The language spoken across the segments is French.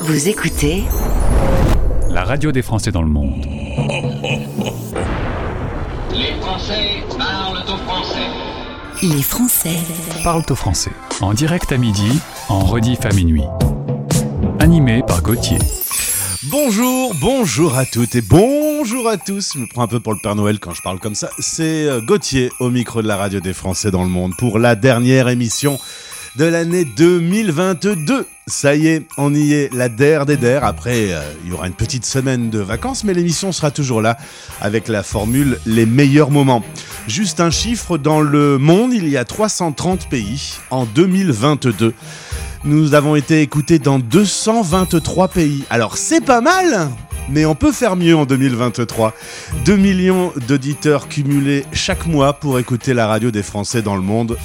Vous écoutez La radio des Français dans le monde. Les Français parlent au français. Les Français Parle au français. En direct à midi, en rediff à minuit. Animé par Gauthier. Bonjour, bonjour à toutes et bonjour à tous. Je me prends un peu pour le Père Noël quand je parle comme ça. C'est euh, Gauthier au micro de la radio des Français dans le monde pour la dernière émission de l'année 2022. Ça y est, on y est, la DER des DER. Après, euh, il y aura une petite semaine de vacances, mais l'émission sera toujours là avec la formule les meilleurs moments. Juste un chiffre, dans le monde, il y a 330 pays en 2022. Nous avons été écoutés dans 223 pays. Alors c'est pas mal mais on peut faire mieux en 2023. 2 millions d'auditeurs cumulés chaque mois pour écouter la radio des Français dans le monde,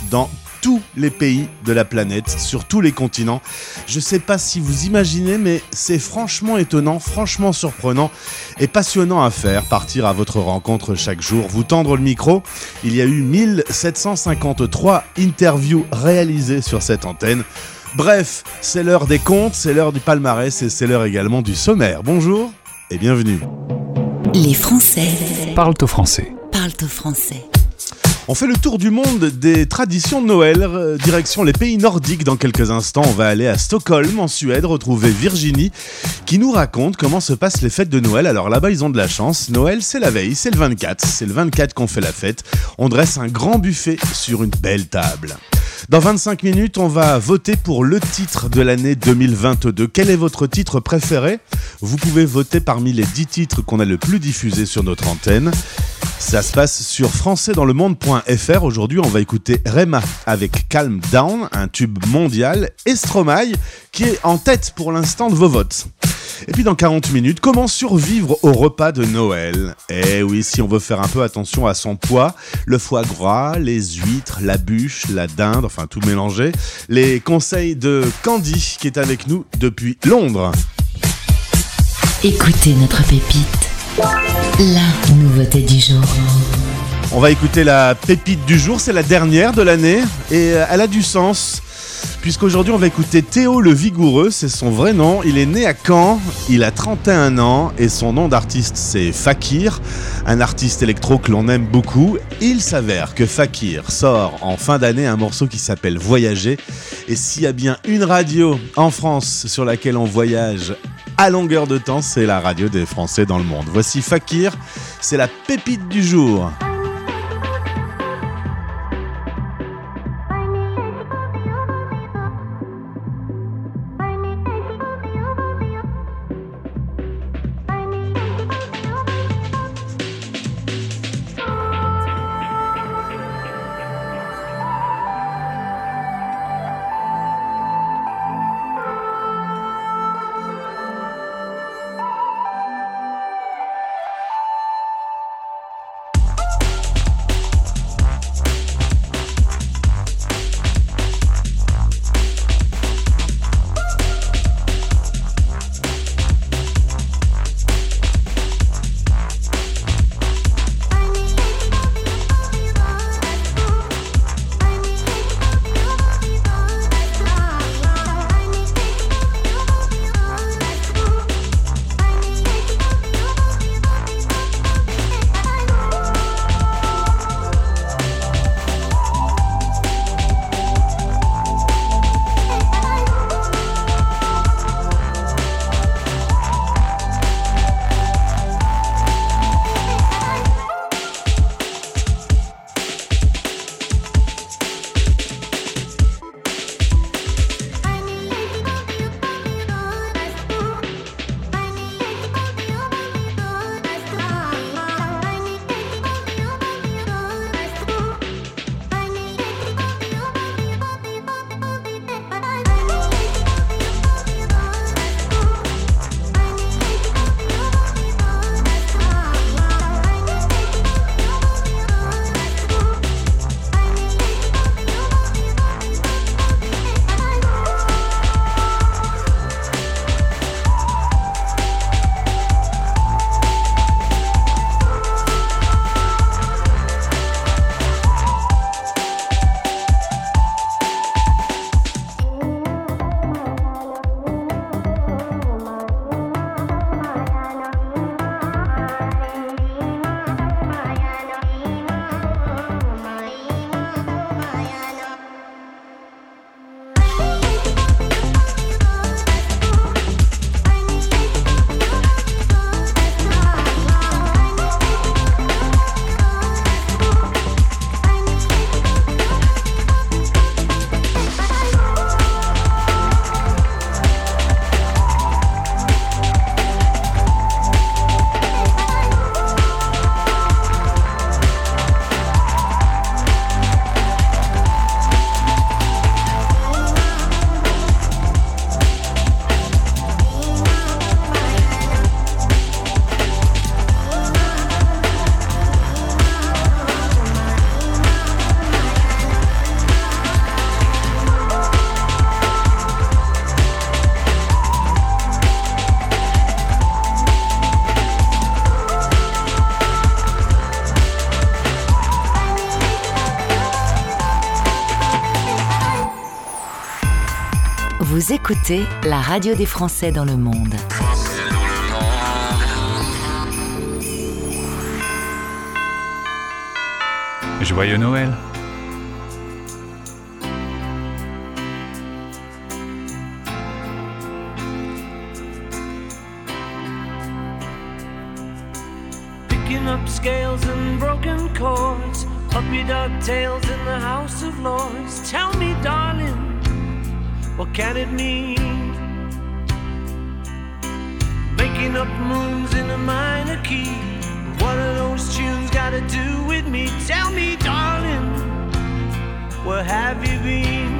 tous les pays de la planète, sur tous les continents. Je sais pas si vous imaginez, mais c'est franchement étonnant, franchement surprenant et passionnant à faire, partir à votre rencontre chaque jour, vous tendre le micro. Il y a eu 1753 interviews réalisées sur cette antenne. Bref, c'est l'heure des comptes, c'est l'heure du palmarès et c'est l'heure également du sommaire. Bonjour et bienvenue. Les Français Parle au français. parlent au français. On fait le tour du monde des traditions de Noël, euh, direction les pays nordiques dans quelques instants. On va aller à Stockholm, en Suède, retrouver Virginie, qui nous raconte comment se passent les fêtes de Noël. Alors là-bas, ils ont de la chance. Noël, c'est la veille, c'est le 24. C'est le 24 qu'on fait la fête. On dresse un grand buffet sur une belle table. Dans 25 minutes, on va voter pour le titre de l'année 2022. Quel est votre titre préféré? Vous pouvez voter parmi les 10 titres qu'on a le plus diffusés sur notre antenne. Ça se passe sur françaisdanslemonde.fr. Aujourd'hui, on va écouter Rema avec Calm Down, un tube mondial, et qui est en tête pour l'instant de vos votes. Et puis dans 40 minutes, comment survivre au repas de Noël? Eh oui, si on veut faire un peu attention à son poids, le foie gras, les huîtres, la bûche, la dinde, enfin tout mélanger. Les conseils de Candy qui est avec nous depuis Londres. Écoutez notre pépite. La nouveauté du jour. On va écouter la pépite du jour, c'est la dernière de l'année et euh, elle a du sens. Puisqu'aujourd'hui on va écouter Théo le Vigoureux, c'est son vrai nom. Il est né à Caen, il a 31 ans et son nom d'artiste c'est Fakir, un artiste électro que l'on aime beaucoup. Il s'avère que Fakir sort en fin d'année un morceau qui s'appelle Voyager. Et s'il y a bien une radio en France sur laquelle on voyage à longueur de temps, c'est la radio des Français dans le monde. Voici Fakir, c'est la pépite du jour. Vous écoutez la radio des Français dans le monde. Joyeux Noël can it mean? Making up moons in a minor key. What are those tunes got to do with me? Tell me, darling, where have you been?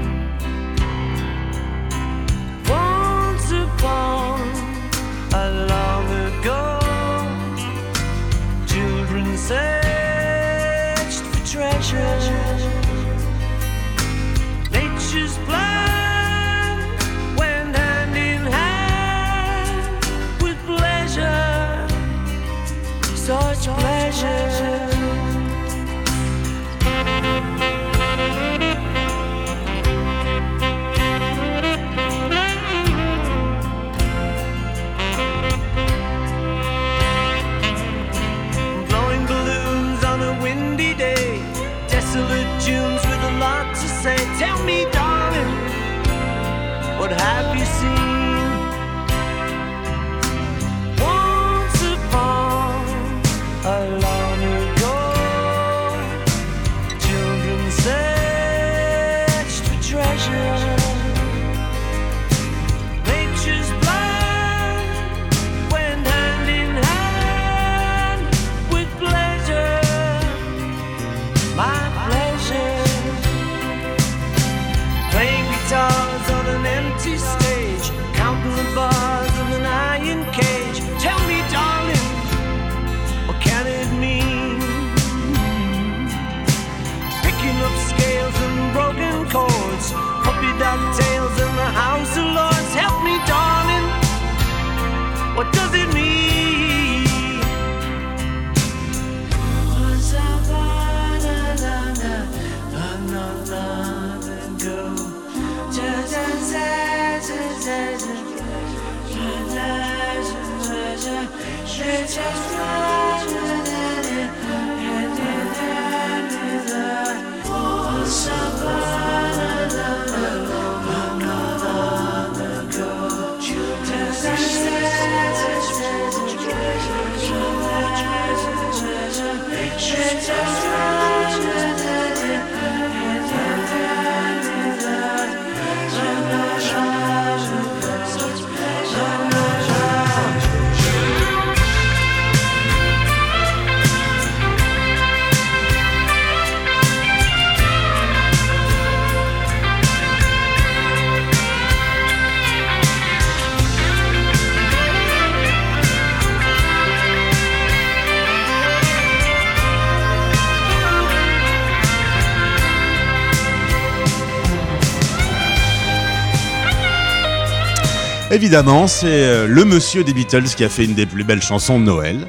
Évidemment, c'est euh, le monsieur des Beatles qui a fait une des plus belles chansons de Noël.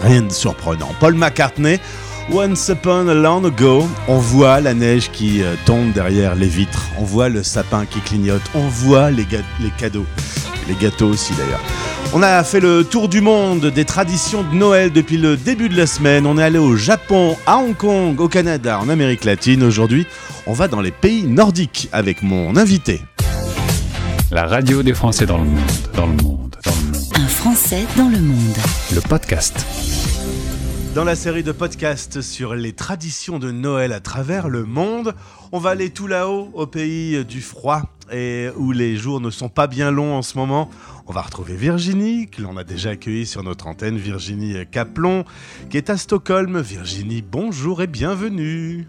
Rien de surprenant. Paul McCartney, Once Upon a Long Ago, on voit la neige qui euh, tombe derrière les vitres, on voit le sapin qui clignote, on voit les, les cadeaux, les gâteaux aussi d'ailleurs. On a fait le tour du monde des traditions de Noël depuis le début de la semaine. On est allé au Japon, à Hong Kong, au Canada, en Amérique latine. Aujourd'hui, on va dans les pays nordiques avec mon invité. La radio des Français dans le monde, dans le monde, dans le monde. Un Français dans le monde. Le podcast. Dans la série de podcasts sur les traditions de Noël à travers le monde, on va aller tout là-haut, au pays du froid, et où les jours ne sont pas bien longs en ce moment. On va retrouver Virginie, que l'on a déjà accueillie sur notre antenne, Virginie Caplon, qui est à Stockholm. Virginie, bonjour et bienvenue.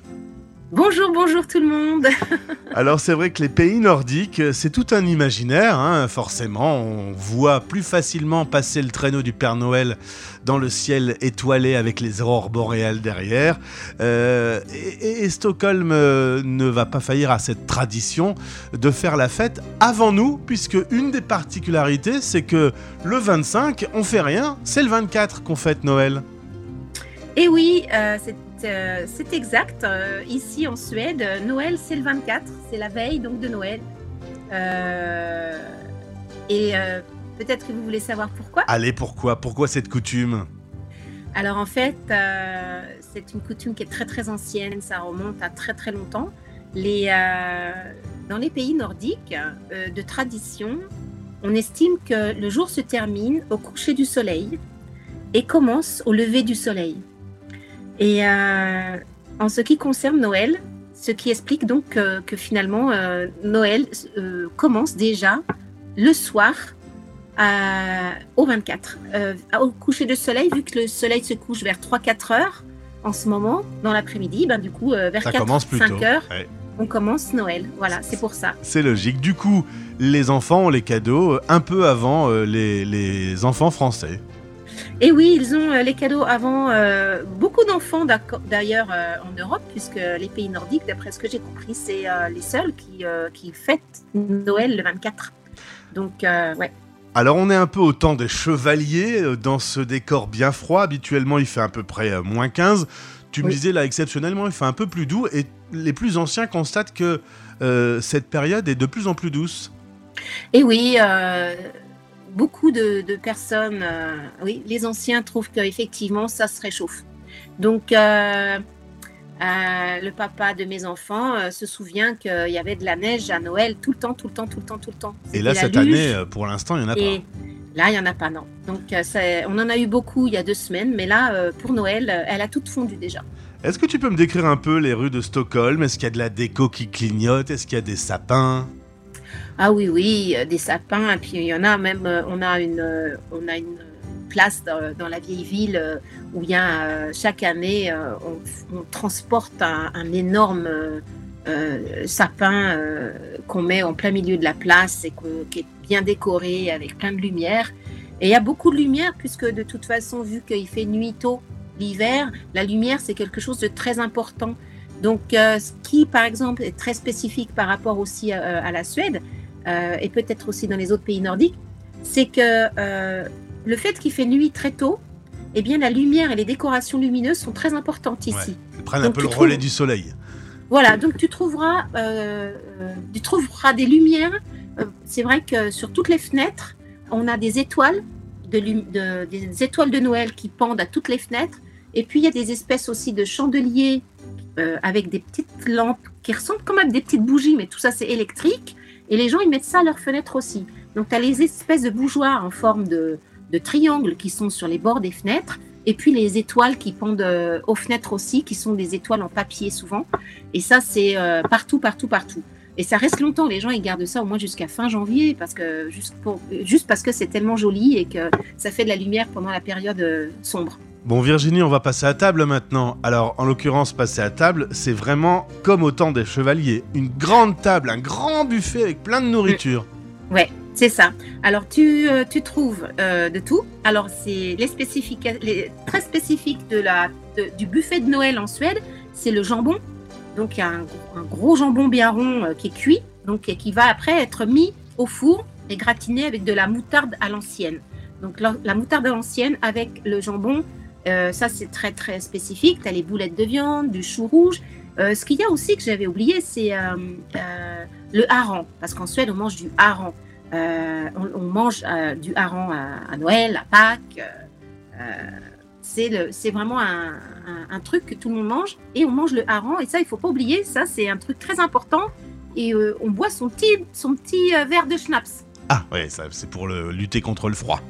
Bonjour, bonjour tout le monde. Alors c'est vrai que les pays nordiques, c'est tout un imaginaire, hein, forcément. On voit plus facilement passer le traîneau du Père Noël dans le ciel étoilé avec les aurores boréales derrière. Euh, et, et Stockholm euh, ne va pas faillir à cette tradition de faire la fête avant nous, puisque une des particularités, c'est que le 25, on fait rien, c'est le 24 qu'on fête Noël. Et oui, euh, c'est c'est exact. Euh, ici en Suède, Noël c'est le 24, c'est la veille donc de Noël. Euh, et euh, peut-être que vous voulez savoir pourquoi. Allez, pourquoi? Pourquoi cette coutume? Alors en fait, euh, c'est une coutume qui est très très ancienne, ça remonte à très très longtemps. Les, euh, dans les pays nordiques, euh, de tradition, on estime que le jour se termine au coucher du soleil et commence au lever du soleil. Et euh, en ce qui concerne Noël, ce qui explique donc que, que finalement euh, Noël euh, commence déjà le soir à- au 24. Euh, au coucher du soleil, vu que le soleil se couche vers 3-4 heures en ce moment, dans l'après-midi, ben, du coup, euh, vers Ça 4, commence plus 5 tôt. heures, Ouais, on commence Noël. Voilà, c'est pour ça. c'est logique. Du coup, les enfants ont les cadeaux euh, un peu avant euh, les, les enfants français. Et oui, ils ont euh, les cadeaux avant euh, beaucoup d'enfants d'ailleurs euh, en Europe, puisque les pays nordiques, d'après ce que j'ai compris, c'est euh, les seuls qui, euh, qui fêtent Noël le 24. Donc, euh, ouais. Alors on est un peu au temps des chevaliers dans ce décor bien froid. Habituellement il fait à peu près moins 15. Tu me disais là exceptionnellement il fait un peu plus doux et les plus anciens constatent que euh, cette période est de plus en plus douce. Et oui, euh, beaucoup de, de personnes, euh, oui, les anciens trouvent qu'effectivement, ça se réchauffe. Donc, euh, euh, le papa de mes enfants se souvient qu'il y avait de la neige à Noël tout le temps, tout le temps, tout le temps, tout le temps. Et là cette luge. année pour l'instant il y en a Et pas. là, il n'y en a pas, non. Donc, on en a eu beaucoup il y a deux semaines, mais là, pour Noël, elle a toute fondu déjà. Est-ce que tu peux me décrire un peu les rues de Stockholm? Est-ce qu'il y a de la déco qui clignote? Est-ce qu'il y a des sapins? Ah oui, oui, euh, des sapins, et puis il y en a même, euh, on a une, euh, on a une place dans, la vieille ville où il y a chaque année, on, transporte un, énorme sapin qu'on met en plein milieu de la place et qui est bien décoré avec plein de lumière. Et il y a beaucoup de lumière puisque de toute façon, vu qu'il fait nuit tôt l'hiver, la lumière c'est quelque chose de très important. Donc, ce qui, par exemple, est très spécifique par rapport aussi à la Suède, euh, et peut-être aussi dans les autres pays nordiques, c'est que euh, le fait qu'il fait nuit très tôt, eh bien, la lumière et les décorations lumineuses sont très importantes ici. Ils prennent un peu le relais trouves- du soleil. Voilà, donc tu trouveras, euh, tu trouveras des lumières. C'est vrai que sur toutes les fenêtres, on a des étoiles, de, des étoiles de Noël qui pendent à toutes les fenêtres. Et puis il y a des espèces aussi de chandeliers euh, avec des petites lampes qui ressemblent quand même à des petites bougies, mais tout ça c'est électrique. Et les gens ils mettent ça à leurs fenêtres aussi. Donc tu as les espèces de bougeoirs en forme de, de triangle qui sont sur les bords des fenêtres. Et puis les étoiles qui pendent euh, aux fenêtres aussi, qui sont des étoiles en papier souvent. Et ça, c'est euh, partout, partout, partout. Et ça reste longtemps. Les gens, ils gardent ça au moins jusqu'à fin janvier, parce que juste, pour, juste parce que c'est tellement joli et que ça fait de la lumière pendant la période euh, sombre. Bon Virginie, on va passer à table maintenant. Alors en l'occurrence, passer à table, c'est vraiment comme au temps des chevaliers. Une grande table, un grand buffet avec plein de nourriture. Ouais, c'est ça. Alors, tu, euh, tu trouves euh, de tout. Alors, c'est les spécifiques, les très spécifiques de la, du buffet de Noël en Suède, c'est le jambon. Donc, il y a un, gros- jambon bien rond euh, qui est cuit, donc et qui va après être mis au four et gratiné avec de la moutarde à l'ancienne. Donc, la moutarde à l'ancienne avec le jambon, euh, ça c'est très très spécifique. Tu as les boulettes de viande, du chou rouge. Euh, ce qu'il y a aussi que j'avais oublié, c'est euh, le hareng, parce qu'en Suède on mange du hareng. On, on mange du hareng à, à Noël, à Pâques. c'est vraiment un, un- un truc que tout le monde mange et on mange le hareng et ça il faut pas oublier ça c'est un truc très important et on boit son petit son petit verre de schnapps Ah ouais, ça c'est pour le, lutter contre le froid.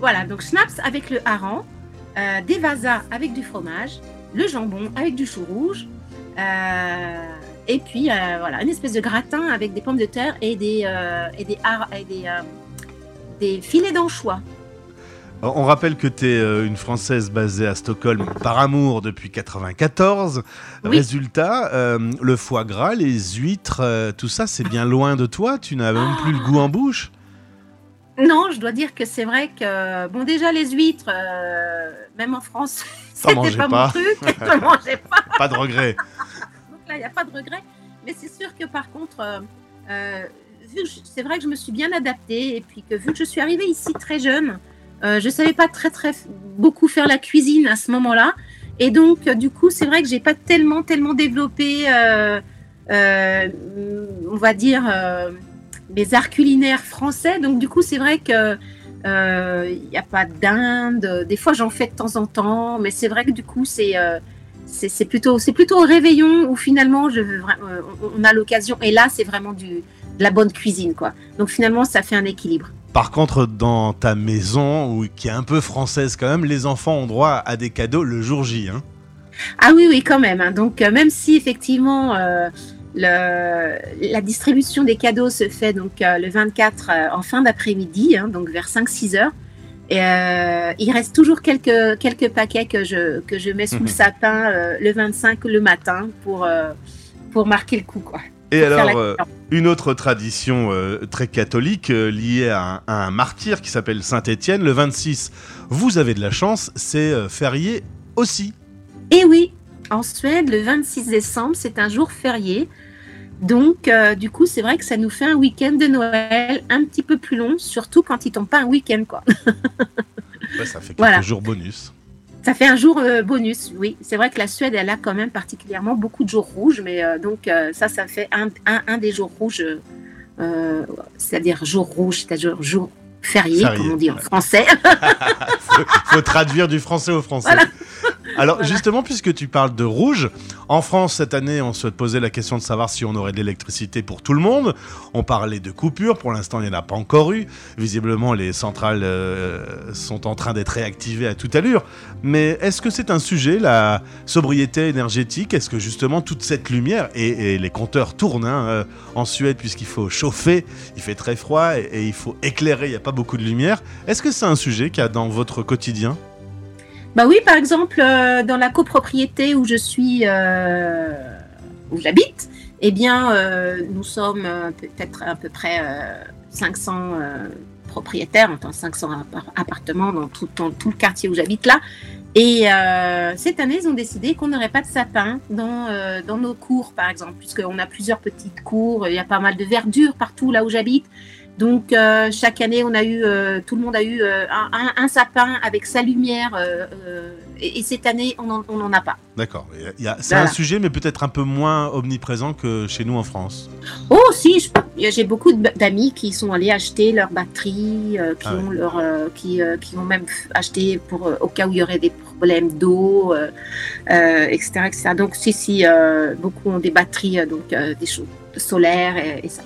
voilà donc schnapps avec le hareng euh, des vasas avec du fromage le jambon avec du chou rouge euh, et puis euh, voilà une espèce de gratin avec des pommes de terre et des et des, har- et des, des filets d'anchois On rappelle que tu es une Française basée à Stockholm par amour depuis 94. Oui. Résultat, euh, le foie gras, les huîtres, euh, tout ça, c'est bien loin de toi. Tu n'as même plus le goût en bouche. Non, je dois dire que c'est vrai que, bon, déjà les huîtres, euh, même en France, c'était pas, pas. mon truc, je ne mangeais pas. Pas de regret. Donc là, il n'y a pas de regret. Mais c'est sûr que par contre, euh, euh, je- c'est vrai que je me suis bien adaptée et puis que vu que je suis arrivée ici très jeune, euh, je savais pas très très beaucoup faire la cuisine à ce moment-là. Et donc, du coup, c'est vrai que j'ai pas tellement tellement développé, on va dire, les arts culinaires français. Donc du coup, c'est vrai que euh, il n'y a pas d'Inde. Des fois, j'en fais de temps en temps, mais c'est vrai que du coup, c'est euh, c'est plutôt c'est plutôt au réveillon où finalement je veux euh, on a l'occasion. Et là, c'est vraiment du de la bonne cuisine, quoi. Donc finalement, ça fait un équilibre. Par contre, dans ta maison, où, qui est un peu française quand même, les enfants ont droit à des cadeaux le jour J. Hein. Ah oui, oui, quand même. hein. Donc, euh, même si effectivement euh, le, la distribution des cadeaux se fait donc euh, le 24 euh, en fin d'après-midi, hein, donc vers 5-6 heures, et, euh, il reste toujours quelques, quelques paquets que je, que je mets sous Mhm. le sapin euh, le 25 le matin pour, pour marquer le coup. Quoi. Et alors, une autre tradition très catholique liée à un, à un martyr qui s'appelle Saint Étienne, le 26, vous avez de la chance, c'est férié aussi. Et oui, en Suède, le 26 décembre, c'est un jour férié. Donc, euh, du coup, c'est vrai que ça nous fait un week-end de Noël un petit peu plus long, surtout quand il tombe pas un week-end, quoi. Ouais, ça fait quelques Voilà. jours bonus. Ça fait un jour euh, bonus, oui. C'est vrai que la Suède, elle a quand même particulièrement beaucoup de jours rouges, mais euh, donc ça, ça fait un, un, un des jours rouges, c'est-à-dire jour rouge, c'est-à-dire jour férié, comme on dit en ouais. français. faut, faut traduire du français au français. Voilà. Alors Voilà. justement, puisque tu parles de rouge, en France cette année, on se posait la question de savoir si on aurait de l'électricité pour tout le monde. On parlait de coupures, pour l'instant il n'y en a pas encore eu. Visiblement les centrales euh, sont en train d'être réactivées à toute allure. Mais est-ce que c'est un sujet, la sobriété énergétique? Est-ce que justement toute cette lumière, et, et les compteurs tournent hein, euh, en Suède puisqu'il faut chauffer, il fait très froid et, et il faut éclairer, il n'y a pas beaucoup de lumière. Est-ce que c'est un sujet qu'il y a dans votre quotidien? Bah oui, par exemple, euh, dans la copropriété où je suis, euh, où j'habite, eh bien, euh, nous sommes peut-être à peu près euh, 500 euh, propriétaires, enfin 500 appar- appartements dans tout, dans tout le quartier où j'habite là. Et cette année, ils ont décidé qu'on n'aurait pas de sapin dans, dans nos cours, par exemple, puisqu'on a plusieurs petites cours, il y a pas mal de verdure partout là où j'habite. Donc euh, chaque année, on a eu, euh, tout le monde a eu euh, un, sapin avec sa lumière. et, et cette année, on n'en a pas. D'accord. C'est Voilà. un sujet, mais peut-être un peu moins omniprésent que chez nous en France. Oh si, j'ai beaucoup d'amis qui sont allés acheter leurs batteries, qui Ah ouais. ont leur, euh, qui, euh, qui ont même acheté pour au cas où il y aurait des problèmes d'eau, euh, euh, etc., etc. Donc si, si, euh, beaucoup ont des batteries, donc des choses solaires.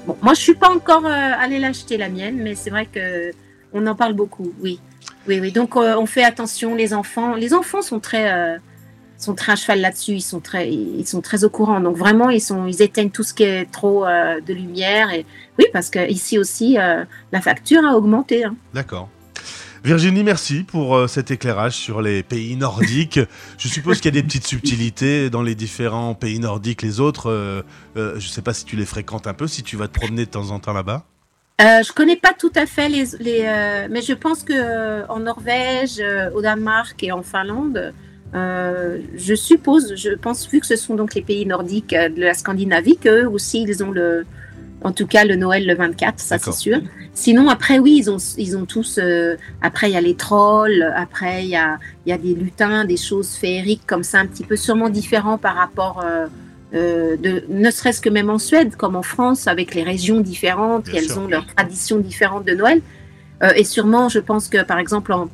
Bon, moi je suis pas encore allée l'acheter la mienne, mais c'est vrai que on en parle beaucoup. Oui, oui, oui. Donc on fait attention, les enfants. Les enfants sont très sont très à cheval là-dessus, ils sont très, ils sont très au courant. Donc vraiment, ils sont, ils éteignent tout ce qui est trop de lumière. Et oui, parce que ici aussi, la facture a augmenté. hein. D'accord. Virginie, merci pour euh, cet éclairage sur les pays nordiques. Je suppose qu'il y a des petites subtilités dans les différents pays nordiques. Les autres, euh, euh, je ne sais pas si tu les fréquentes un peu, si tu vas te promener de temps en temps là-bas. Euh, je connais pas tout à fait les, mais je pense que en Norvège, au Danemark et en Finlande, je suppose, je pense vu que ce sont donc les pays nordiques de la Scandinavie, qu'eux aussi ils ont le, en tout cas le Noël le 24, ça c'est sûr. Sinon après oui, ils ont ils ont tous, euh, après il y a les trolls, après il y a y a des lutins, des choses féeriques comme ça un petit peu sûrement différents par rapport euh, euh, de, ne serait-ce que même en Suède, comme en France, avec les régions différentes, Bien elles sûr. ont leurs traditions différentes de Noël. Et sûrement, je pense que par exemple, en-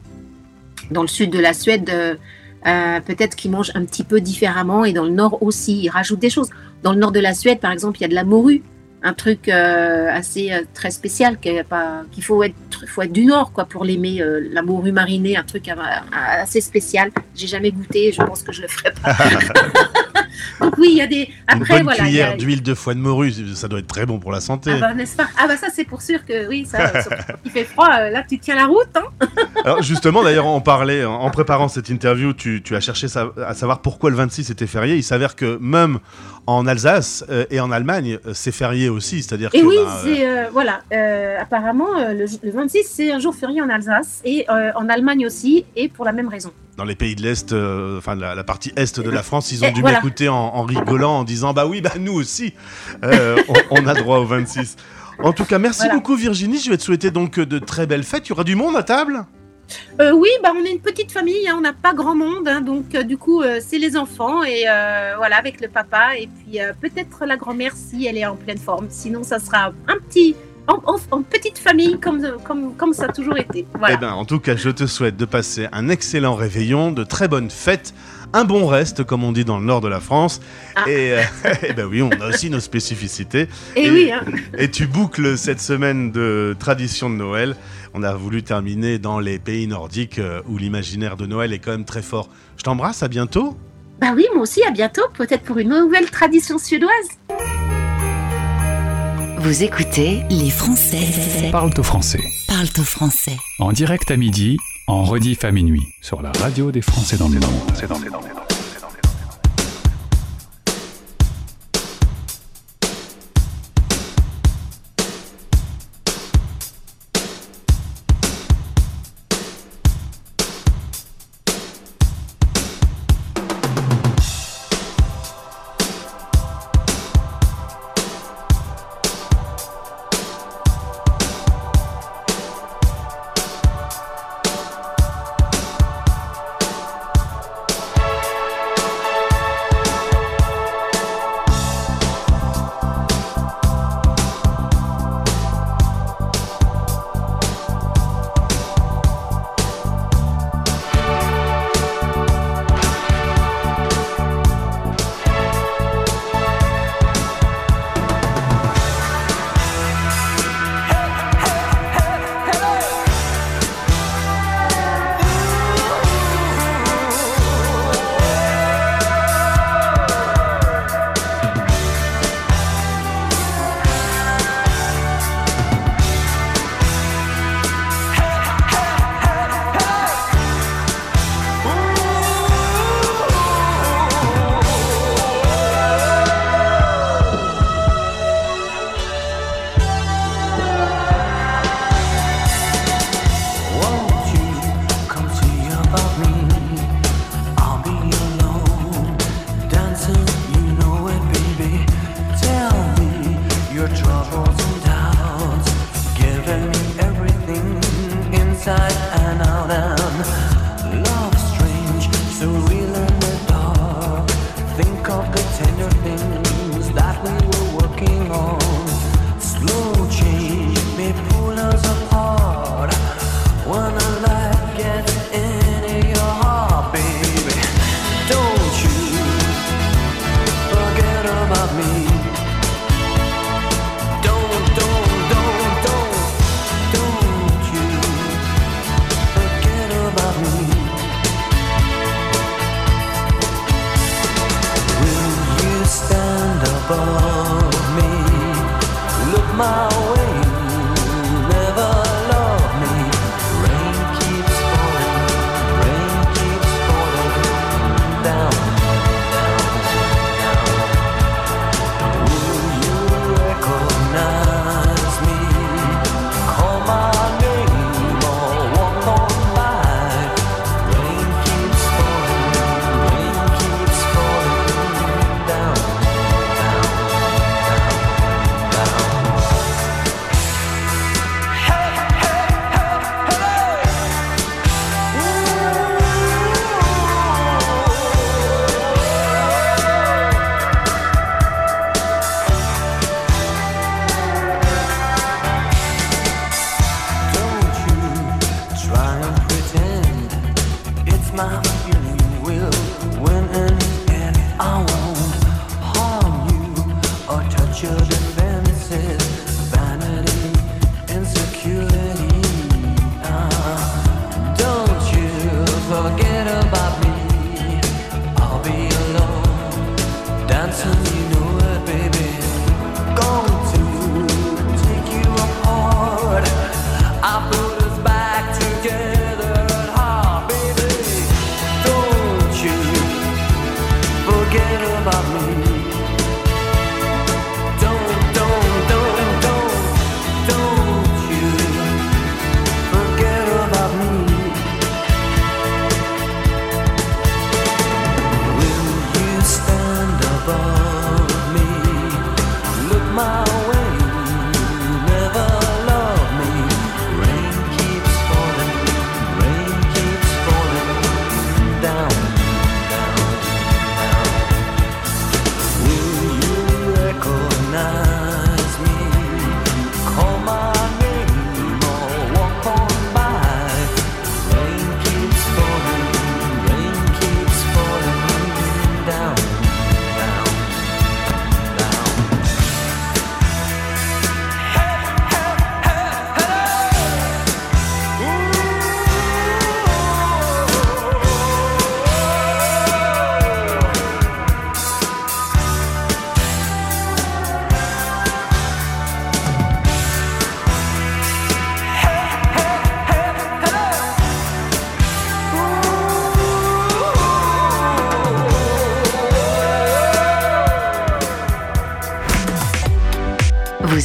dans le sud de la Suède, euh, peut-être qu'ils mangent un petit peu différemment, et dans le nord aussi, ils rajoutent des choses. Dans le nord de la Suède, par exemple, il y a de la morue, un truc euh, assez euh, très spécial qu'il faut être, faut être du nord quoi pour l'aimer. euh, la morue marinée, un truc euh, assez spécial. J'ai jamais goûté, je pense que je le ferai pas. Donc oui, il y a des. Une Après bonne voilà. a- cuillère d'huile de foie de morue, ça doit être très bon pour la santé. Ah bah, n'est-ce pas? Ah bah ça c'est pour sûr que oui, ça, il fait froid, euh, là tu tiens la route. Hein Alors justement, d'ailleurs, on parlait, en- préparant cette interview, tu, tu as cherché sa- à savoir pourquoi le 26 était férié. Il s'avère que même en Alsace euh, et en Allemagne, euh, c'est férié aussi. C'est-à-dire Et que oui, bah, c'est euh, voilà. euh, apparemment, le, le 26 c'est un jour férié en Alsace et en Allemagne aussi, et pour la même raison. Dans les pays de l'Est, euh, enfin la, la partie Est de la France, ils ont Et dû voilà. m'écouter en, en rigolant, en disant Bah oui, bah nous aussi, euh, on, on a droit au 26. En tout cas, merci Voilà. beaucoup Virginie. Je vais te souhaiter donc de très belles fêtes. Il y aura du monde à table? Euh, oui, bah on est une petite famille, hein, on n'a pas grand monde, hein, donc euh, du coup euh, c'est les enfants et euh, voilà avec le papa et puis euh, peut-être la grand-mère si elle est en pleine forme. Sinon ça sera un petit en, en- en petite famille comme, comme, comme ça a toujours été. Voilà. Eh ben, en tout cas, je te souhaite de passer un excellent réveillon, de très bonnes fêtes, un bon reste, comme on dit dans le nord de la France. Ah. Et, euh, eh ben oui, on a aussi nos spécificités. et oui, hein. Et tu boucles cette semaine de tradition de Noël. On a voulu terminer dans les pays nordiques euh, où l'imaginaire de Noël est quand même très fort. Je t'embrasse, à bientôt. bah oui, moi aussi, à bientôt, peut-être pour une nouvelle tradition suédoise. Vous écoutez Les Français Parle au français. parlent au français. En direct à midi, en rediff à minuit. Sur la radio des Français dans le monde.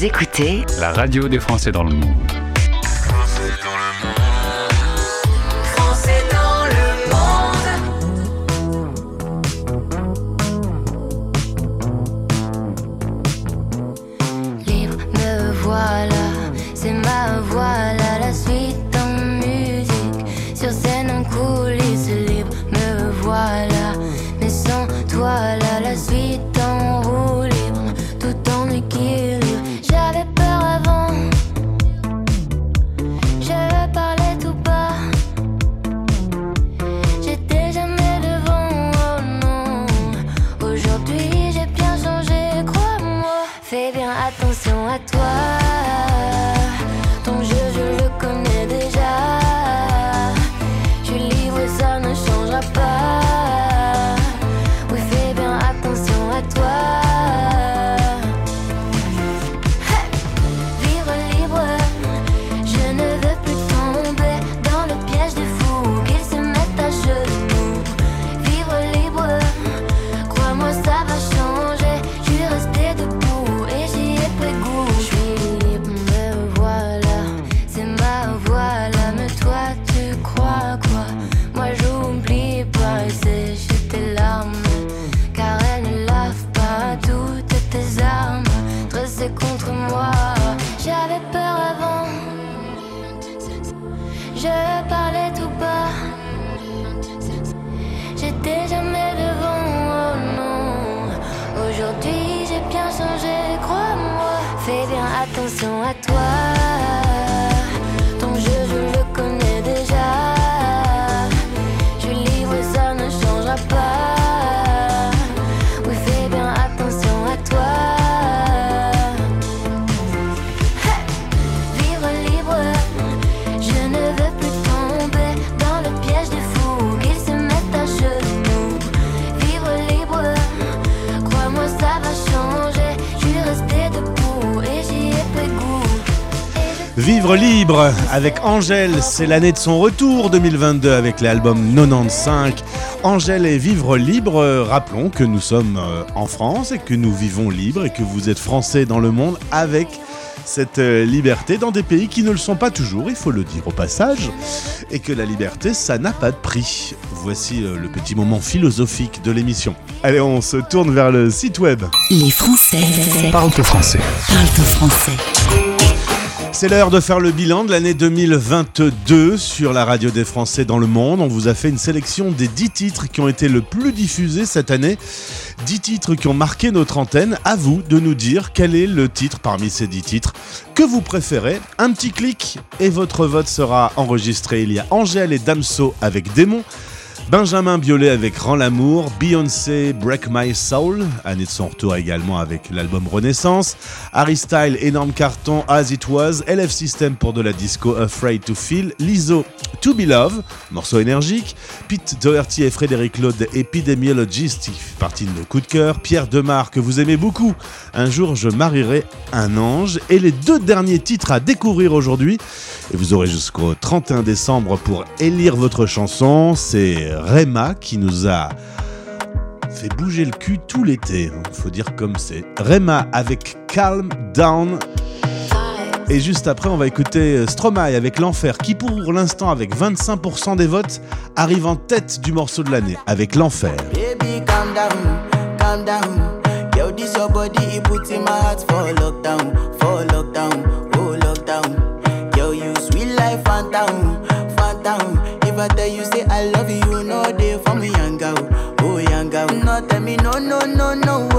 Écoutez La radio des Français dans le monde. Vivre libre avec Angèle, c'est l'année de son retour 2022 avec l'album 95. Angèle et Vivre libre, rappelons que nous sommes euh, en France et que nous vivons libre et que vous êtes français dans le monde avec cette euh, liberté dans des pays qui ne le sont pas toujours, il faut le dire au passage, et que la liberté, ça n'a pas de prix. Voici euh, le petit moment philosophique de l'émission. Allez, on se tourne vers le site web. Les Français Parle au français. parlent au français. C'est l'heure de faire le bilan de l'année 2022 sur la radio des Français dans le monde. On vous a fait une sélection des 10 titres qui ont été le plus diffusés cette année. 10 titres qui ont marqué notre antenne. À vous de nous dire quel est le titre parmi ces 10 titres que vous préférez. Un petit clic et votre vote sera enregistré. Il y a Angèle et Damso avec Démon. Benjamin Biolay avec Rend l'amour, Beyoncé Break My Soul, année de son retour également avec l'album Renaissance, Harry Style, énorme carton As It Was, LF System pour de la disco Afraid to Feel, Lizzo To Be Love, morceau énergique, Pete Doherty et Frédéric Claude Epidemiologist, partie de nos coups de cœur, Pierre Demar que vous aimez beaucoup, Un jour je marierai un ange, et les deux derniers titres à découvrir aujourd'hui, et vous aurez jusqu'au 31 décembre pour élire votre chanson, c'est Rema qui nous a fait bouger le cul tout l'été, faut dire comme c'est. Rema avec Calm Down. Et juste après, on va écouter euh, Stromae avec L'Enfer, qui pour l'instant, avec 25% des votes, arrive en tête du morceau de l'année, avec L'Enfer. Baby, calm down, calm down. For me, young girl, oh young girl. No tell me no, no, no, no,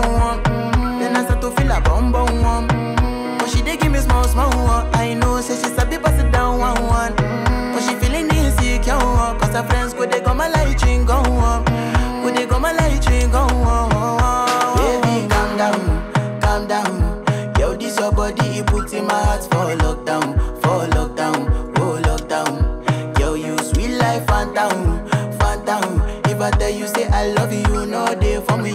know I one, mm, then I start to feel a bum bum one. But she dey give me small small one. I know, say she sabi pass it down one one. But she feeling insecure, on. Cause her friends go they come my light ring go on. Go they come my light ring go on. Baby, calm down, calm down. Yo, this your body, it puts in my heart for lockdown, for lockdown, oh lockdown. Yo, you sweet life, phantom, phantom. If I tell you say I love you, know they for me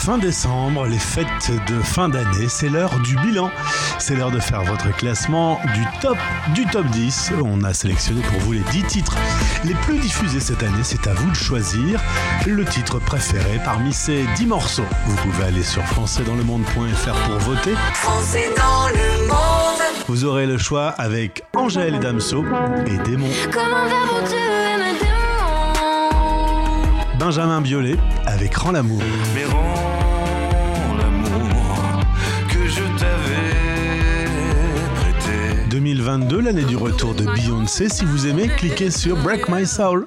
Fin décembre, les fêtes de fin d'année, c'est l'heure du bilan. C'est l'heure de faire votre classement du top du top 10. On a sélectionné pour vous les 10 titres les plus diffusés cette année. C'est à vous de choisir le titre préféré parmi ces 10 morceaux. Vous pouvez aller sur françaisdanslemonde.fr pour voter. Vous aurez le choix avec Angèle et Damso et Démon. Comment mots Benjamin Biolay avec Rends l'amour. Mais rends l'amour que je t'avais prêté. 2022, l'année du retour de Beyoncé. Si vous aimez, cliquez sur Break My Soul.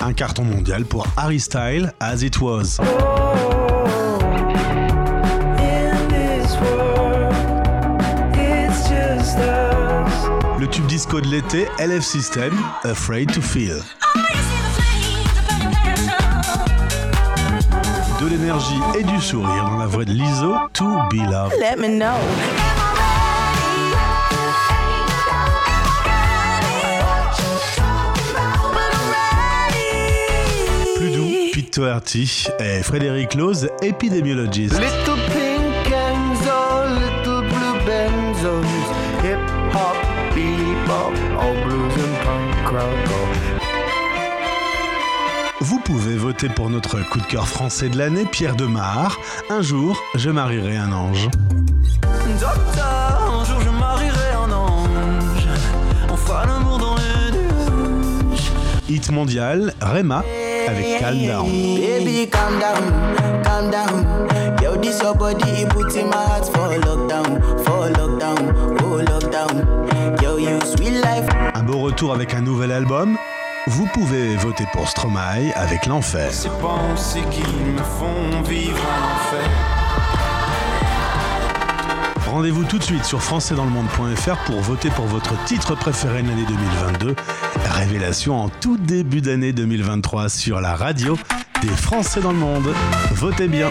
Un carton mondial pour Harry Style, As It Was. Tube disco de l'été, LF System, Afraid to Feel. De l'énergie et du sourire dans la voix de Lizzo, To Be Loved. Let me know. Plus doux, Pete Doherty et Frédéric Lose, Epidemiologist. Pouvez voter pour notre coup de cœur français de l'année, Pierre Demar. Un jour, je marierai un ange. Docteur, un jour je marierai un ange. On fera l'amour dans les nuages. Hit mondial, Rema avec Calm Down. Baby, calm down, calm down. Yo, this your body, it puts in my heart for lockdown, for lockdown, oh lockdown. Yo, you sweet life. Un beau retour avec un nouvel album. Vous pouvez voter pour Stromae avec L'Enfer. Ces pensées qui me font vivre un enfer. Rendez-vous tout de suite sur françaisdanslemonde.fr pour voter pour votre titre préféré de l'année 2022. Révélation en tout début d'année 2023 sur la radio des Français dans le monde. Votez bien.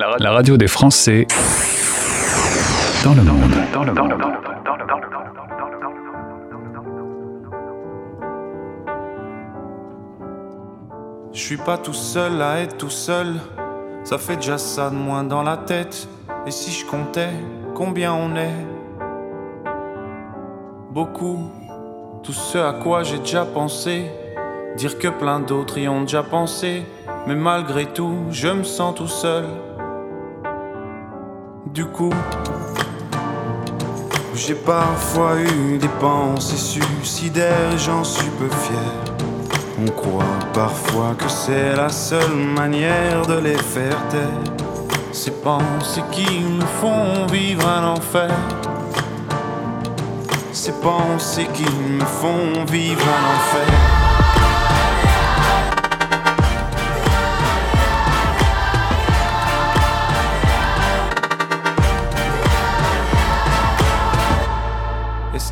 La, ra- la ra- la radio des Français dans le monde. Dans le monde. Je suis pas tout seul à être tout seul. Ça fait déjà ça de moins dans la tête. Et si je comptais combien on est? Beaucoup. Tout ce à quoi j'ai déjà pensé. Dire que plein d'autres y ont déjà pensé. Mais malgré tout, je me sens tout seul. Du coup, j'ai parfois eu des pensées suicidaires j'en suis peu fier. On croit parfois que c'est la seule manière de les faire taire. Ces pensées qui me font vivre un enfer. Ces pensées qui me font vivre un enfer.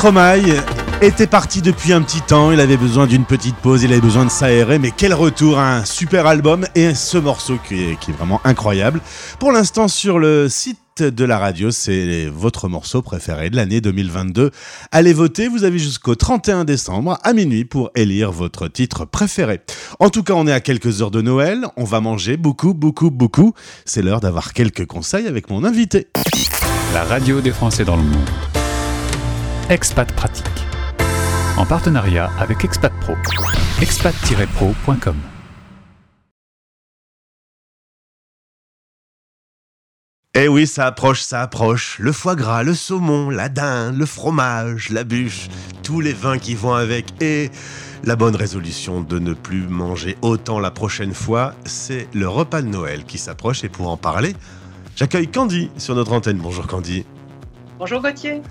Stromae était parti depuis un petit temps, il avait besoin d'une petite pause, il avait besoin de s'aérer, mais quel retour, un super album et ce morceau qui est, qui est vraiment incroyable. Pour l'instant sur le site de la radio, c'est votre morceau préféré de l'année 2022. Allez voter, vous avez jusqu'au 31 décembre à minuit pour élire votre titre préféré. En tout cas, on est à quelques heures de Noël, on va manger beaucoup, beaucoup, beaucoup. C'est l'heure d'avoir quelques conseils avec mon invité. La radio des Français dans le monde. Expat Pratique. En partenariat avec Expat Pro. expat-pro.com. Eh oui, ça approche, ça approche. Le foie gras, le saumon, la dinde, le fromage, la bûche, tous les vins qui vont avec. Et la bonne résolution de ne plus manger autant la prochaine fois, c'est le repas de Noël qui s'approche. Et pour en parler, j'accueille Candy sur notre antenne. Bonjour Candy. Bonjour Gauthier.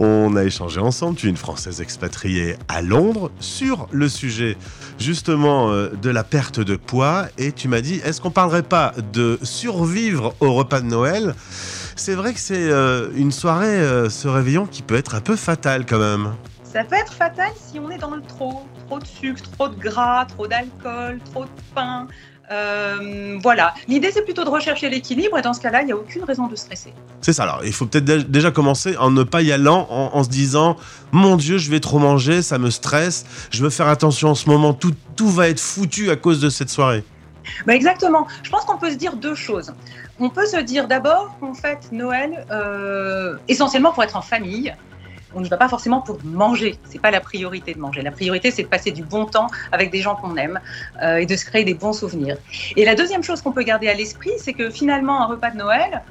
On a échangé ensemble, tu es une Française expatriée à Londres, sur le sujet justement euh, de la perte de poids. Et tu m'as dit, est-ce qu'on parlerait pas de survivre au repas de Noël? C'est vrai que c'est euh, une soirée, euh, ce réveillon, qui peut être un peu fatale quand même. Ça peut être fatal si on est dans le trop. Trop de sucre, trop de gras, trop d'alcool, trop de pain. Euh, voilà. L'idée, c'est plutôt de rechercher l'équilibre et dans ce cas-là, il n'y a aucune raison de stresser. C'est ça, alors il faut peut-être dé- déjà commencer en ne pas y allant, en, en se disant Mon Dieu, je vais trop manger, ça me stresse, je veux faire attention en ce moment, tout, tout va être foutu à cause de cette soirée. Bah, exactement. Je pense qu'on peut se dire deux choses. On peut se dire d'abord qu'on fête Noël euh, essentiellement pour être en famille. On n'y va pas forcément pour manger. C'est pas la priorité de manger. La priorité, c'est de passer du bon temps avec des gens qu'on aime euh, et de se créer des bons souvenirs. Et la deuxième chose qu'on peut garder à l'esprit, c'est que finalement, un repas de Noël,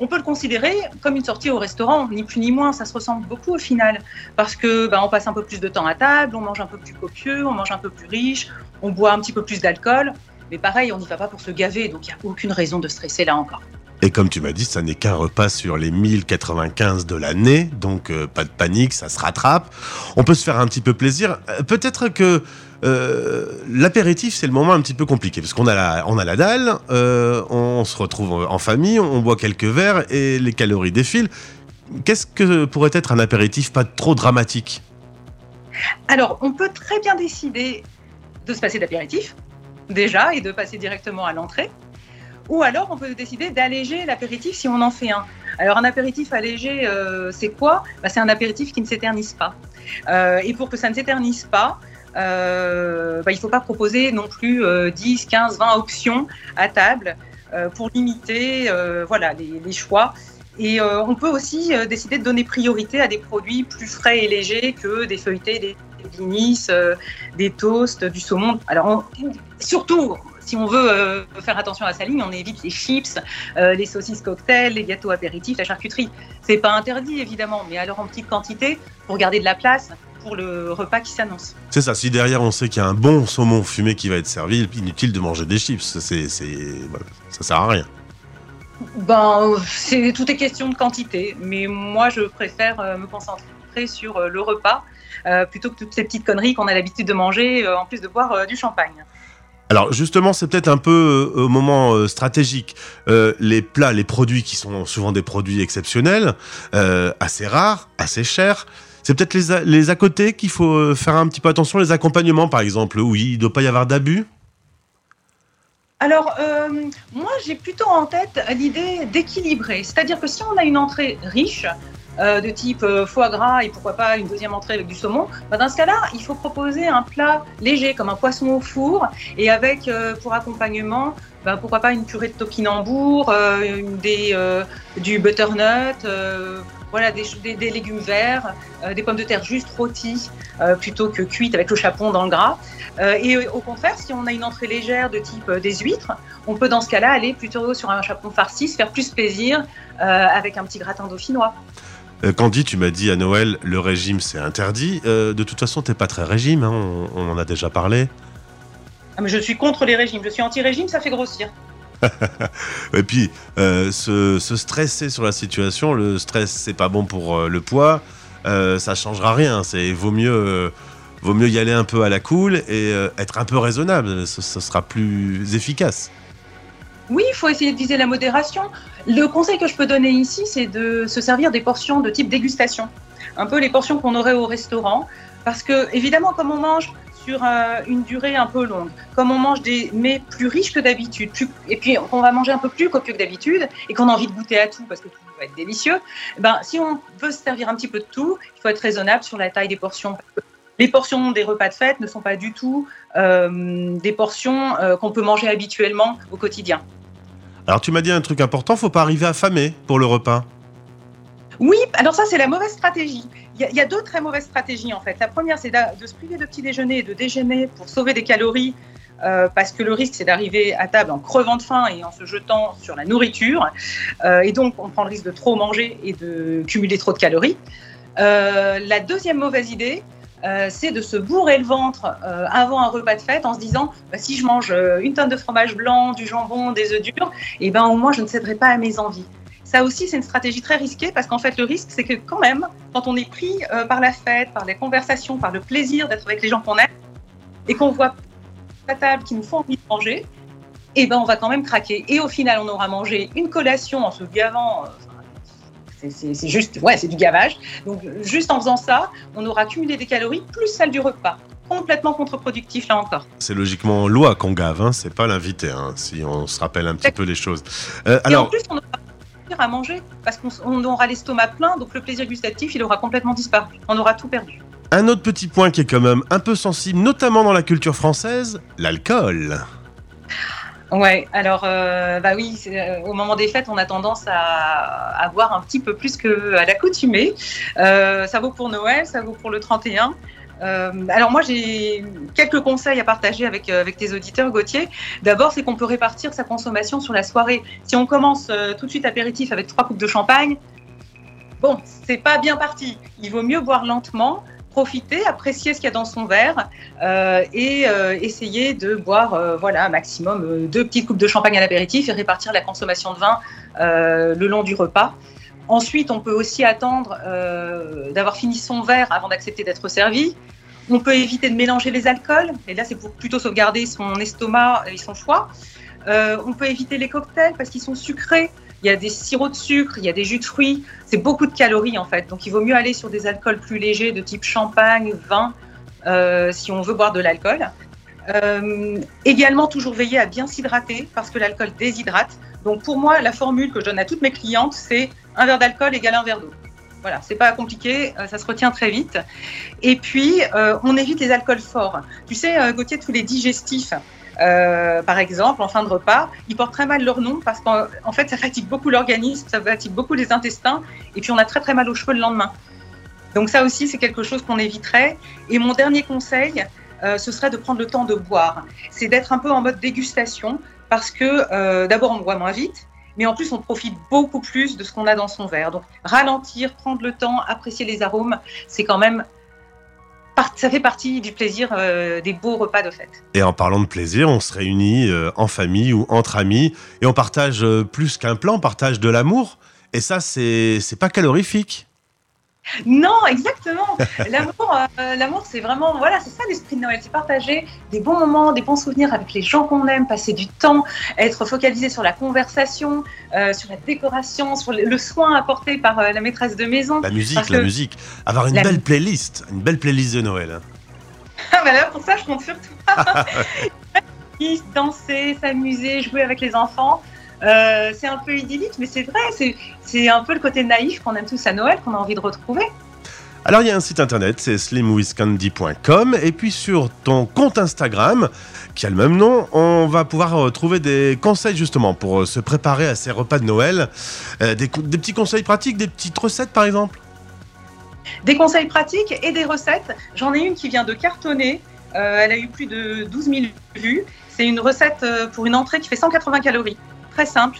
on peut le considérer comme une sortie au restaurant, ni plus ni moins. Ça se ressemble beaucoup au final, parce que bah, on passe un peu plus de temps à table, on mange un peu plus copieux, on mange un peu plus riche, on boit un petit peu plus d'alcool. Mais pareil, on n'y va pas pour se gaver, donc il n'y a aucune raison de stresser là encore. Et comme tu m'as dit, ça n'est qu'un repas sur les 1095 de l'année, donc euh, pas de panique, ça se rattrape. On peut se faire un petit peu plaisir. Euh, Peut-être que euh, l'apéritif, c'est le moment un petit peu compliqué, parce qu'on a la, on a la dalle, on se retrouve en famille, on boit quelques verres et les calories défilent. qu'est-ce que pourrait être un apéritif pas trop dramatique? Alors, on peut très bien décider de se passer d'apéritif, déjà, et de passer directement à l'entrée. Ou alors, on peut décider d'alléger l'apéritif si on en fait un. Alors, un apéritif allégé, euh, c'est quoi? Bah, C'est un apéritif qui ne s'éternise pas. Euh, et pour que ça ne s'éternise pas, euh, bah, il ne faut pas proposer non plus euh, 10, 15, 20 options à table pour limiter voilà, les, choix. Et on peut aussi décider de donner priorité à des produits plus frais et légers que des feuilletés, des, des blinis, des toasts, du saumon. Alors, surtout, si on veut euh, faire attention à sa ligne, on évite les chips, euh, les saucisses cocktails, les gâteaux apéritifs, la charcuterie. C'est pas interdit, évidemment, mais alors en petite quantité pour garder de la place pour le repas qui s'annonce. C'est ça, si derrière on sait qu'il y a un bon saumon fumé qui va être servi, inutile de manger des chips. C'est, voilà, ça sert à rien. Ben, c'est tout est question de quantité, mais moi je préfère euh, me concentrer sur le repas euh, plutôt que toutes ces petites conneries qu'on a l'habitude de manger, en plus de boire du champagne. Alors justement, c'est peut-être un peu euh, au moment euh, stratégique. Euh, les plats, les produits qui sont souvent des produits exceptionnels, assez rares, assez chers. C'est peut-être les, les à côté qu'il faut faire un petit peu attention, les accompagnements par exemple, où il ne doit pas y avoir d'abus? Alors, moi, j'ai plutôt en tête l'idée d'équilibrer. C'est-à-dire que si on a une entrée riche, de type euh, foie gras et pourquoi pas une deuxième entrée avec du saumon, bah, dans ce cas-là, il faut proposer un plat léger comme un poisson au four et avec euh, pour accompagnement, bah, pourquoi pas une purée de topinambour, euh, des, euh, du butternut, euh, voilà, des, légumes verts, euh, des pommes de terre juste rôties euh, plutôt que cuites avec le chapon dans le gras. Euh, et euh, au contraire, si on a une entrée légère de type euh, des huîtres, on peut dans ce cas-là aller plutôt sur un chapon farci, se faire plus plaisir euh, avec un petit gratin dauphinois. Euh, Candy, tu m'as dit à Noël, le régime c'est interdit. Euh, de toute façon, t'es pas très régime, hein, on, on en a déjà parlé. Ah, mais je suis contre les régimes. Je suis anti-régime, ça fait grossir. Et puis, euh, se, se stresser sur la situation, le stress c'est pas bon pour euh, le poids, euh, ça changera rien. C'est vaut mieux, euh, vaut mieux y aller un peu à la cool et euh, être un peu raisonnable. Ce, ce sera plus efficace. Oui, il faut essayer de viser la modération. Le conseil que je peux donner ici, c'est de se servir des portions de type dégustation. Un peu les portions qu'on aurait au restaurant. Parce que, évidemment, comme on mange sur euh, une durée un peu longue, comme on mange des mets plus riches que d'habitude, et puis qu'on va manger un peu plus copieux que d'habitude, et qu'on a envie de goûter à tout parce que tout va être délicieux, ben, si on veut se servir un petit peu de tout, il faut être raisonnable sur la taille des portions. Les portions des repas de fête ne sont pas du tout euh, des portions euh, qu'on peut manger habituellement au quotidien. Alors tu m'as dit un truc important, faut pas arriver affamé pour le repas. Oui, alors ça, c'est la mauvaise stratégie. Il y, a, deux très mauvaises stratégies, en fait. La première, c'est de se priver de petit déjeuner et de déjeuner pour sauver des calories, euh, parce que le risque, c'est d'arriver à table en crevant de faim et en se jetant sur la nourriture. Euh, et donc, on prend le risque de trop manger et de cumuler trop de calories. Euh, la deuxième mauvaise idée, euh, c'est de se bourrer le ventre euh, avant un repas de fête en se disant bah, si je mange euh, une tonne de fromage blanc, du jambon, des œufs durs, et ben au moins je ne céderai pas à mes envies. Ça aussi, c'est une stratégie très risquée parce qu'en fait, le risque, c'est que quand même, quand on est pris par la fête, par les conversations, par le plaisir d'être avec les gens qu'on aime, et qu'on voit la table qui nous font envie de manger, et ben on va quand même craquer. Et au final, on aura mangé une collation en se gavant. C'est- juste, ouais, c'est du gavage. Donc, juste en faisant ça, on aura cumulé des calories plus celles du repas. Complètement contre-productif, là encore. C'est logiquement loi qu'on gave, hein, c'est pas l'invité, hein, si on se rappelle un petit peu les choses. Euh, Et en plus, on aura plaisir à manger parce qu'on on aura l'estomac plein, donc le plaisir gustatif, il aura complètement disparu. On aura tout perdu. un autre petit point qui est quand même un peu sensible, notamment dans la culture française, l'alcool. Ouais, alors euh, bah oui, euh, au moment des fêtes, on a tendance à, à boire un petit peu plus que à l'accoutumée. Euh, ça vaut pour Noël, ça vaut pour le 31. Euh, alors moi, j'ai quelques conseils à partager avec, avec tes auditeurs, Gauthier. D'abord, c'est qu'on peut répartir sa consommation sur la soirée. Si on commence tout de suite apéritif avec trois coupes de champagne, bon, c'est pas bien parti. Il vaut mieux boire lentement, profiter, apprécier ce qu'il y a dans son verre euh, et euh, essayer de boire euh, voilà, un maximum deux petites coupes de champagne à l'apéritif et répartir la consommation de vin le long du repas. Ensuite, on peut aussi attendre d'avoir fini son verre avant d'accepter d'être servi. On peut éviter de mélanger les alcools, et là c'est pour plutôt sauvegarder son estomac et son foie. On peut éviter les cocktails parce qu'ils sont sucrés il y a des sirops de sucre, il y a des jus de fruits. C'est beaucoup de calories en fait. Donc il vaut mieux aller sur des alcools plus légers de type champagne, vin, euh, si on veut boire de l'alcool. Euh, également, toujours veiller à bien s'hydrater parce que l'alcool déshydrate. Donc pour moi, la formule que je donne à toutes mes clientes, c'est un verre d'alcool égale un verre d'eau. Voilà, c'est pas compliqué, euh, ça se retient très vite. Et puis, on évite les alcools forts. Tu sais, Gauthier, tous les digestifs, euh, par exemple, en fin de repas, ils portent très mal leur nom parce qu'en en fait, ça fatigue beaucoup l'organisme, ça fatigue beaucoup les intestins, et puis on a très très mal aux cheveux le lendemain. Donc ça aussi, c'est quelque chose qu'on éviterait. Et mon dernier conseil, euh, ce serait de prendre le temps de boire. C'est d'être un peu en mode dégustation parce que euh, d'abord, on boit moins vite, mais en plus, on profite beaucoup plus de ce qu'on a dans son verre. Donc ralentir, prendre le temps, apprécier les arômes, c'est quand même... Ça fait partie du plaisir euh, des beaux repas de fête. Et en parlant de plaisir, on se réunit euh, en famille ou entre amis et on partage euh, plus qu'un plan, on partage de l'amour. Et ça, c'est pas calorifique. Non, exactement. L'amour, euh, l'amour, c'est vraiment, voilà, c'est ça l'esprit de Noël, c'est partager des bons moments, des bons souvenirs avec les gens qu'on aime, passer du temps, être focalisé sur la conversation, euh, sur la décoration, sur le, le soin apporté par euh, la maîtresse de maison. La musique, la que- musique. Avoir une belle playlist, une belle playlist de Noël. hein. Ah bah là, pour ça, je compte sur toi. Danser, s'amuser, jouer avec les enfants. Euh, c'est un peu idyllique, mais c'est vrai, c'est, un peu le côté naïf qu'on aime tous à Noël, qu'on a envie de retrouver. Alors il y a un site internet, c'est slimwithcandy.com et puis sur ton compte Instagram qui a le même nom, on va pouvoir euh, trouver des conseils justement pour euh, se préparer à ces repas de Noël, des, petits conseils pratiques, des petites recettes par exemple? Des conseils pratiques et des recettes. J'en ai une qui vient de cartonner. Euh, elle a eu plus de 12 000 vues. C'est une recette pour une entrée qui fait 180 calories. Très simple.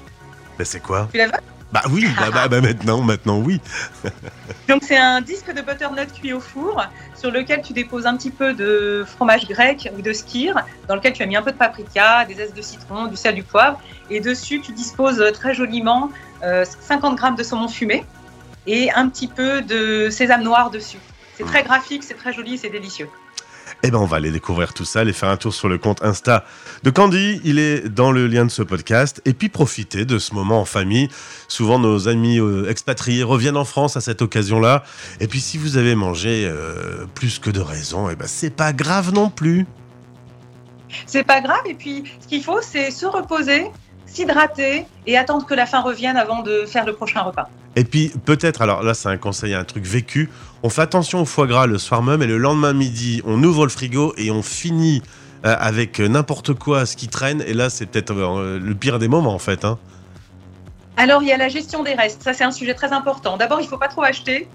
Mais c'est quoi Tu la veux Bah oui, bah, bah, bah, maintenant, maintenant oui. Donc c'est un disque de butternut cuit au four sur lequel tu déposes un petit peu de fromage grec ou de skyr, dans lequel tu as mis un peu de paprika, des zestes de citron, du sel, du poivre. Et dessus, tu disposes euh, très joliment euh, 50 grammes de saumon fumé et un petit peu de sésame noir dessus. C'est très graphique, c'est très joli, c'est délicieux. Eh ben on va aller découvrir tout ça, aller faire un tour sur le compte Insta de Candy, il est dans le lien de ce podcast, et puis profiter de ce moment en famille. Souvent nos amis euh, expatriés reviennent en France à cette occasion-là, et puis si vous avez mangé euh, plus que de raison, eh ben c'est pas grave non plus. C'est pas grave. Et puis, ce qu'il faut, c'est se reposer, s'hydrater et attendre que la faim revienne avant de faire le prochain repas. Et puis peut-être, alors là c'est un conseil, un truc vécu, on fait attention au foie gras le soir même, et le lendemain midi, on ouvre le frigo et on finit euh, avec n'importe quoi, ce qui traîne, et là c'est peut-être euh, le pire des moments en fait. Hein. Alors, il y a la gestion des restes. Ça, c'est un sujet très important. D'abord, il ne faut pas trop acheter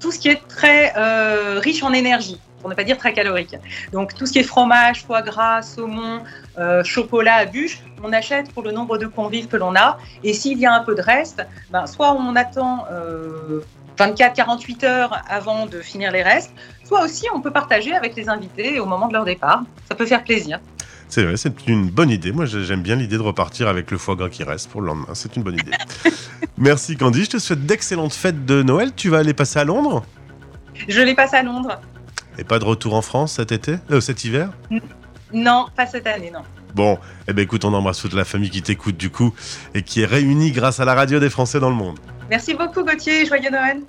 tout ce qui est très euh, riche en énergie, pour ne pas dire très calorique. Donc, tout ce qui est fromage, foie gras, saumon, euh, chocolat à bûche, on achète pour le nombre de convives que l'on a. Et s'il y a un peu de reste, ben, soit on attend euh, 24-48 heures avant de finir les restes, soit aussi on peut partager avec les invités au moment de leur départ. Ça peut faire plaisir. C'est vrai, c'est une bonne idée. Moi, j'aime bien l'idée de repartir avec le foie gras qui reste pour le lendemain. C'est une bonne idée. Merci Candy, je te souhaite d'excellentes fêtes de Noël. Tu vas aller passer à Londres? Je les passe à Londres. Et pas de retour en France cet été, euh, cet hiver? Non, pas cette année, non. Bon, eh ben écoute, on embrasse toute la famille qui t'écoute du coup et qui est réunie grâce à la radio des Français dans le monde. Merci beaucoup Gauthier, joyeux Noël.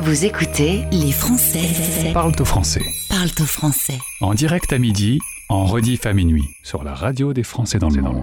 Vous écoutez les Français Parle au français. parlent au français. En direct à midi, en rediff à minuit, sur la radio des Français dans le monde.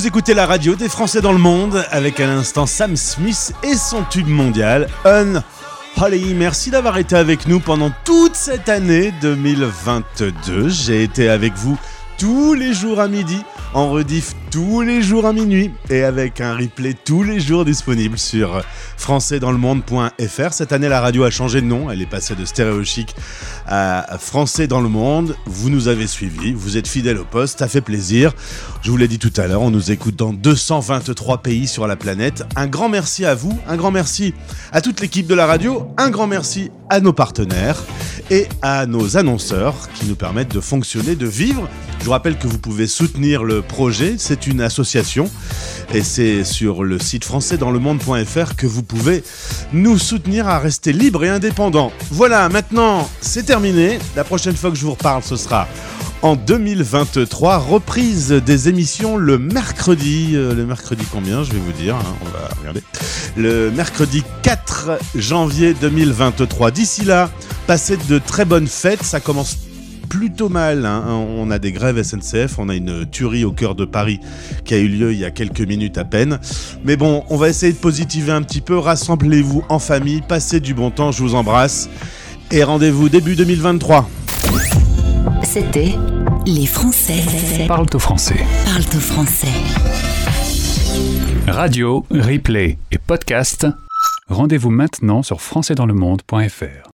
Vous écoutez la radio des Français dans le monde avec à l'instant Sam Smith et son tube mondial Un Holly. Merci d'avoir été avec nous pendant toute cette année 2022. J'ai été avec vous tous les jours à midi, en rediff tous les jours à minuit et avec un replay tous les jours disponible sur françaisdanslemonde.fr. Cette année, la radio a changé de nom. Elle est passée de Stéréo Chic à Français dans le monde. Vous nous avez suivis, vous êtes fidèles au poste, ça fait plaisir. Je vous l'ai dit tout à l'heure, on nous écoute dans 223 pays sur la planète. Un grand merci à vous, un grand merci à toute l'équipe de la radio, un grand merci à nos partenaires et à nos annonceurs qui nous permettent de fonctionner, de vivre. Je vous rappelle que vous pouvez soutenir le projet, c'est une association et c'est sur le site françaisdanslemonde.fr que vous pouvez nous soutenir à rester libre et indépendant. Voilà, maintenant c'est terminé. La prochaine fois que je vous reparle, ce sera en 2023. Reprise des émissions le mercredi. euh, le mercredi combien Je vais vous dire. hein, on va regarder. Le mercredi 4 janvier 2023. D'ici là, passez de très bonnes fêtes. Ça commence plutôt mal. hein. On a des grèves SNCF, on a une tuerie au cœur de Paris qui a eu lieu il y a quelques minutes à peine. Mais bon, on va essayer de positiver un petit peu. Rassemblez-vous en famille, passez du bon temps. Je vous embrasse et rendez-vous début 2023. C'était Les Français Parle au français. parlent au français. Radio, replay et podcast. Rendez-vous maintenant sur françaisdanslemonde.fr.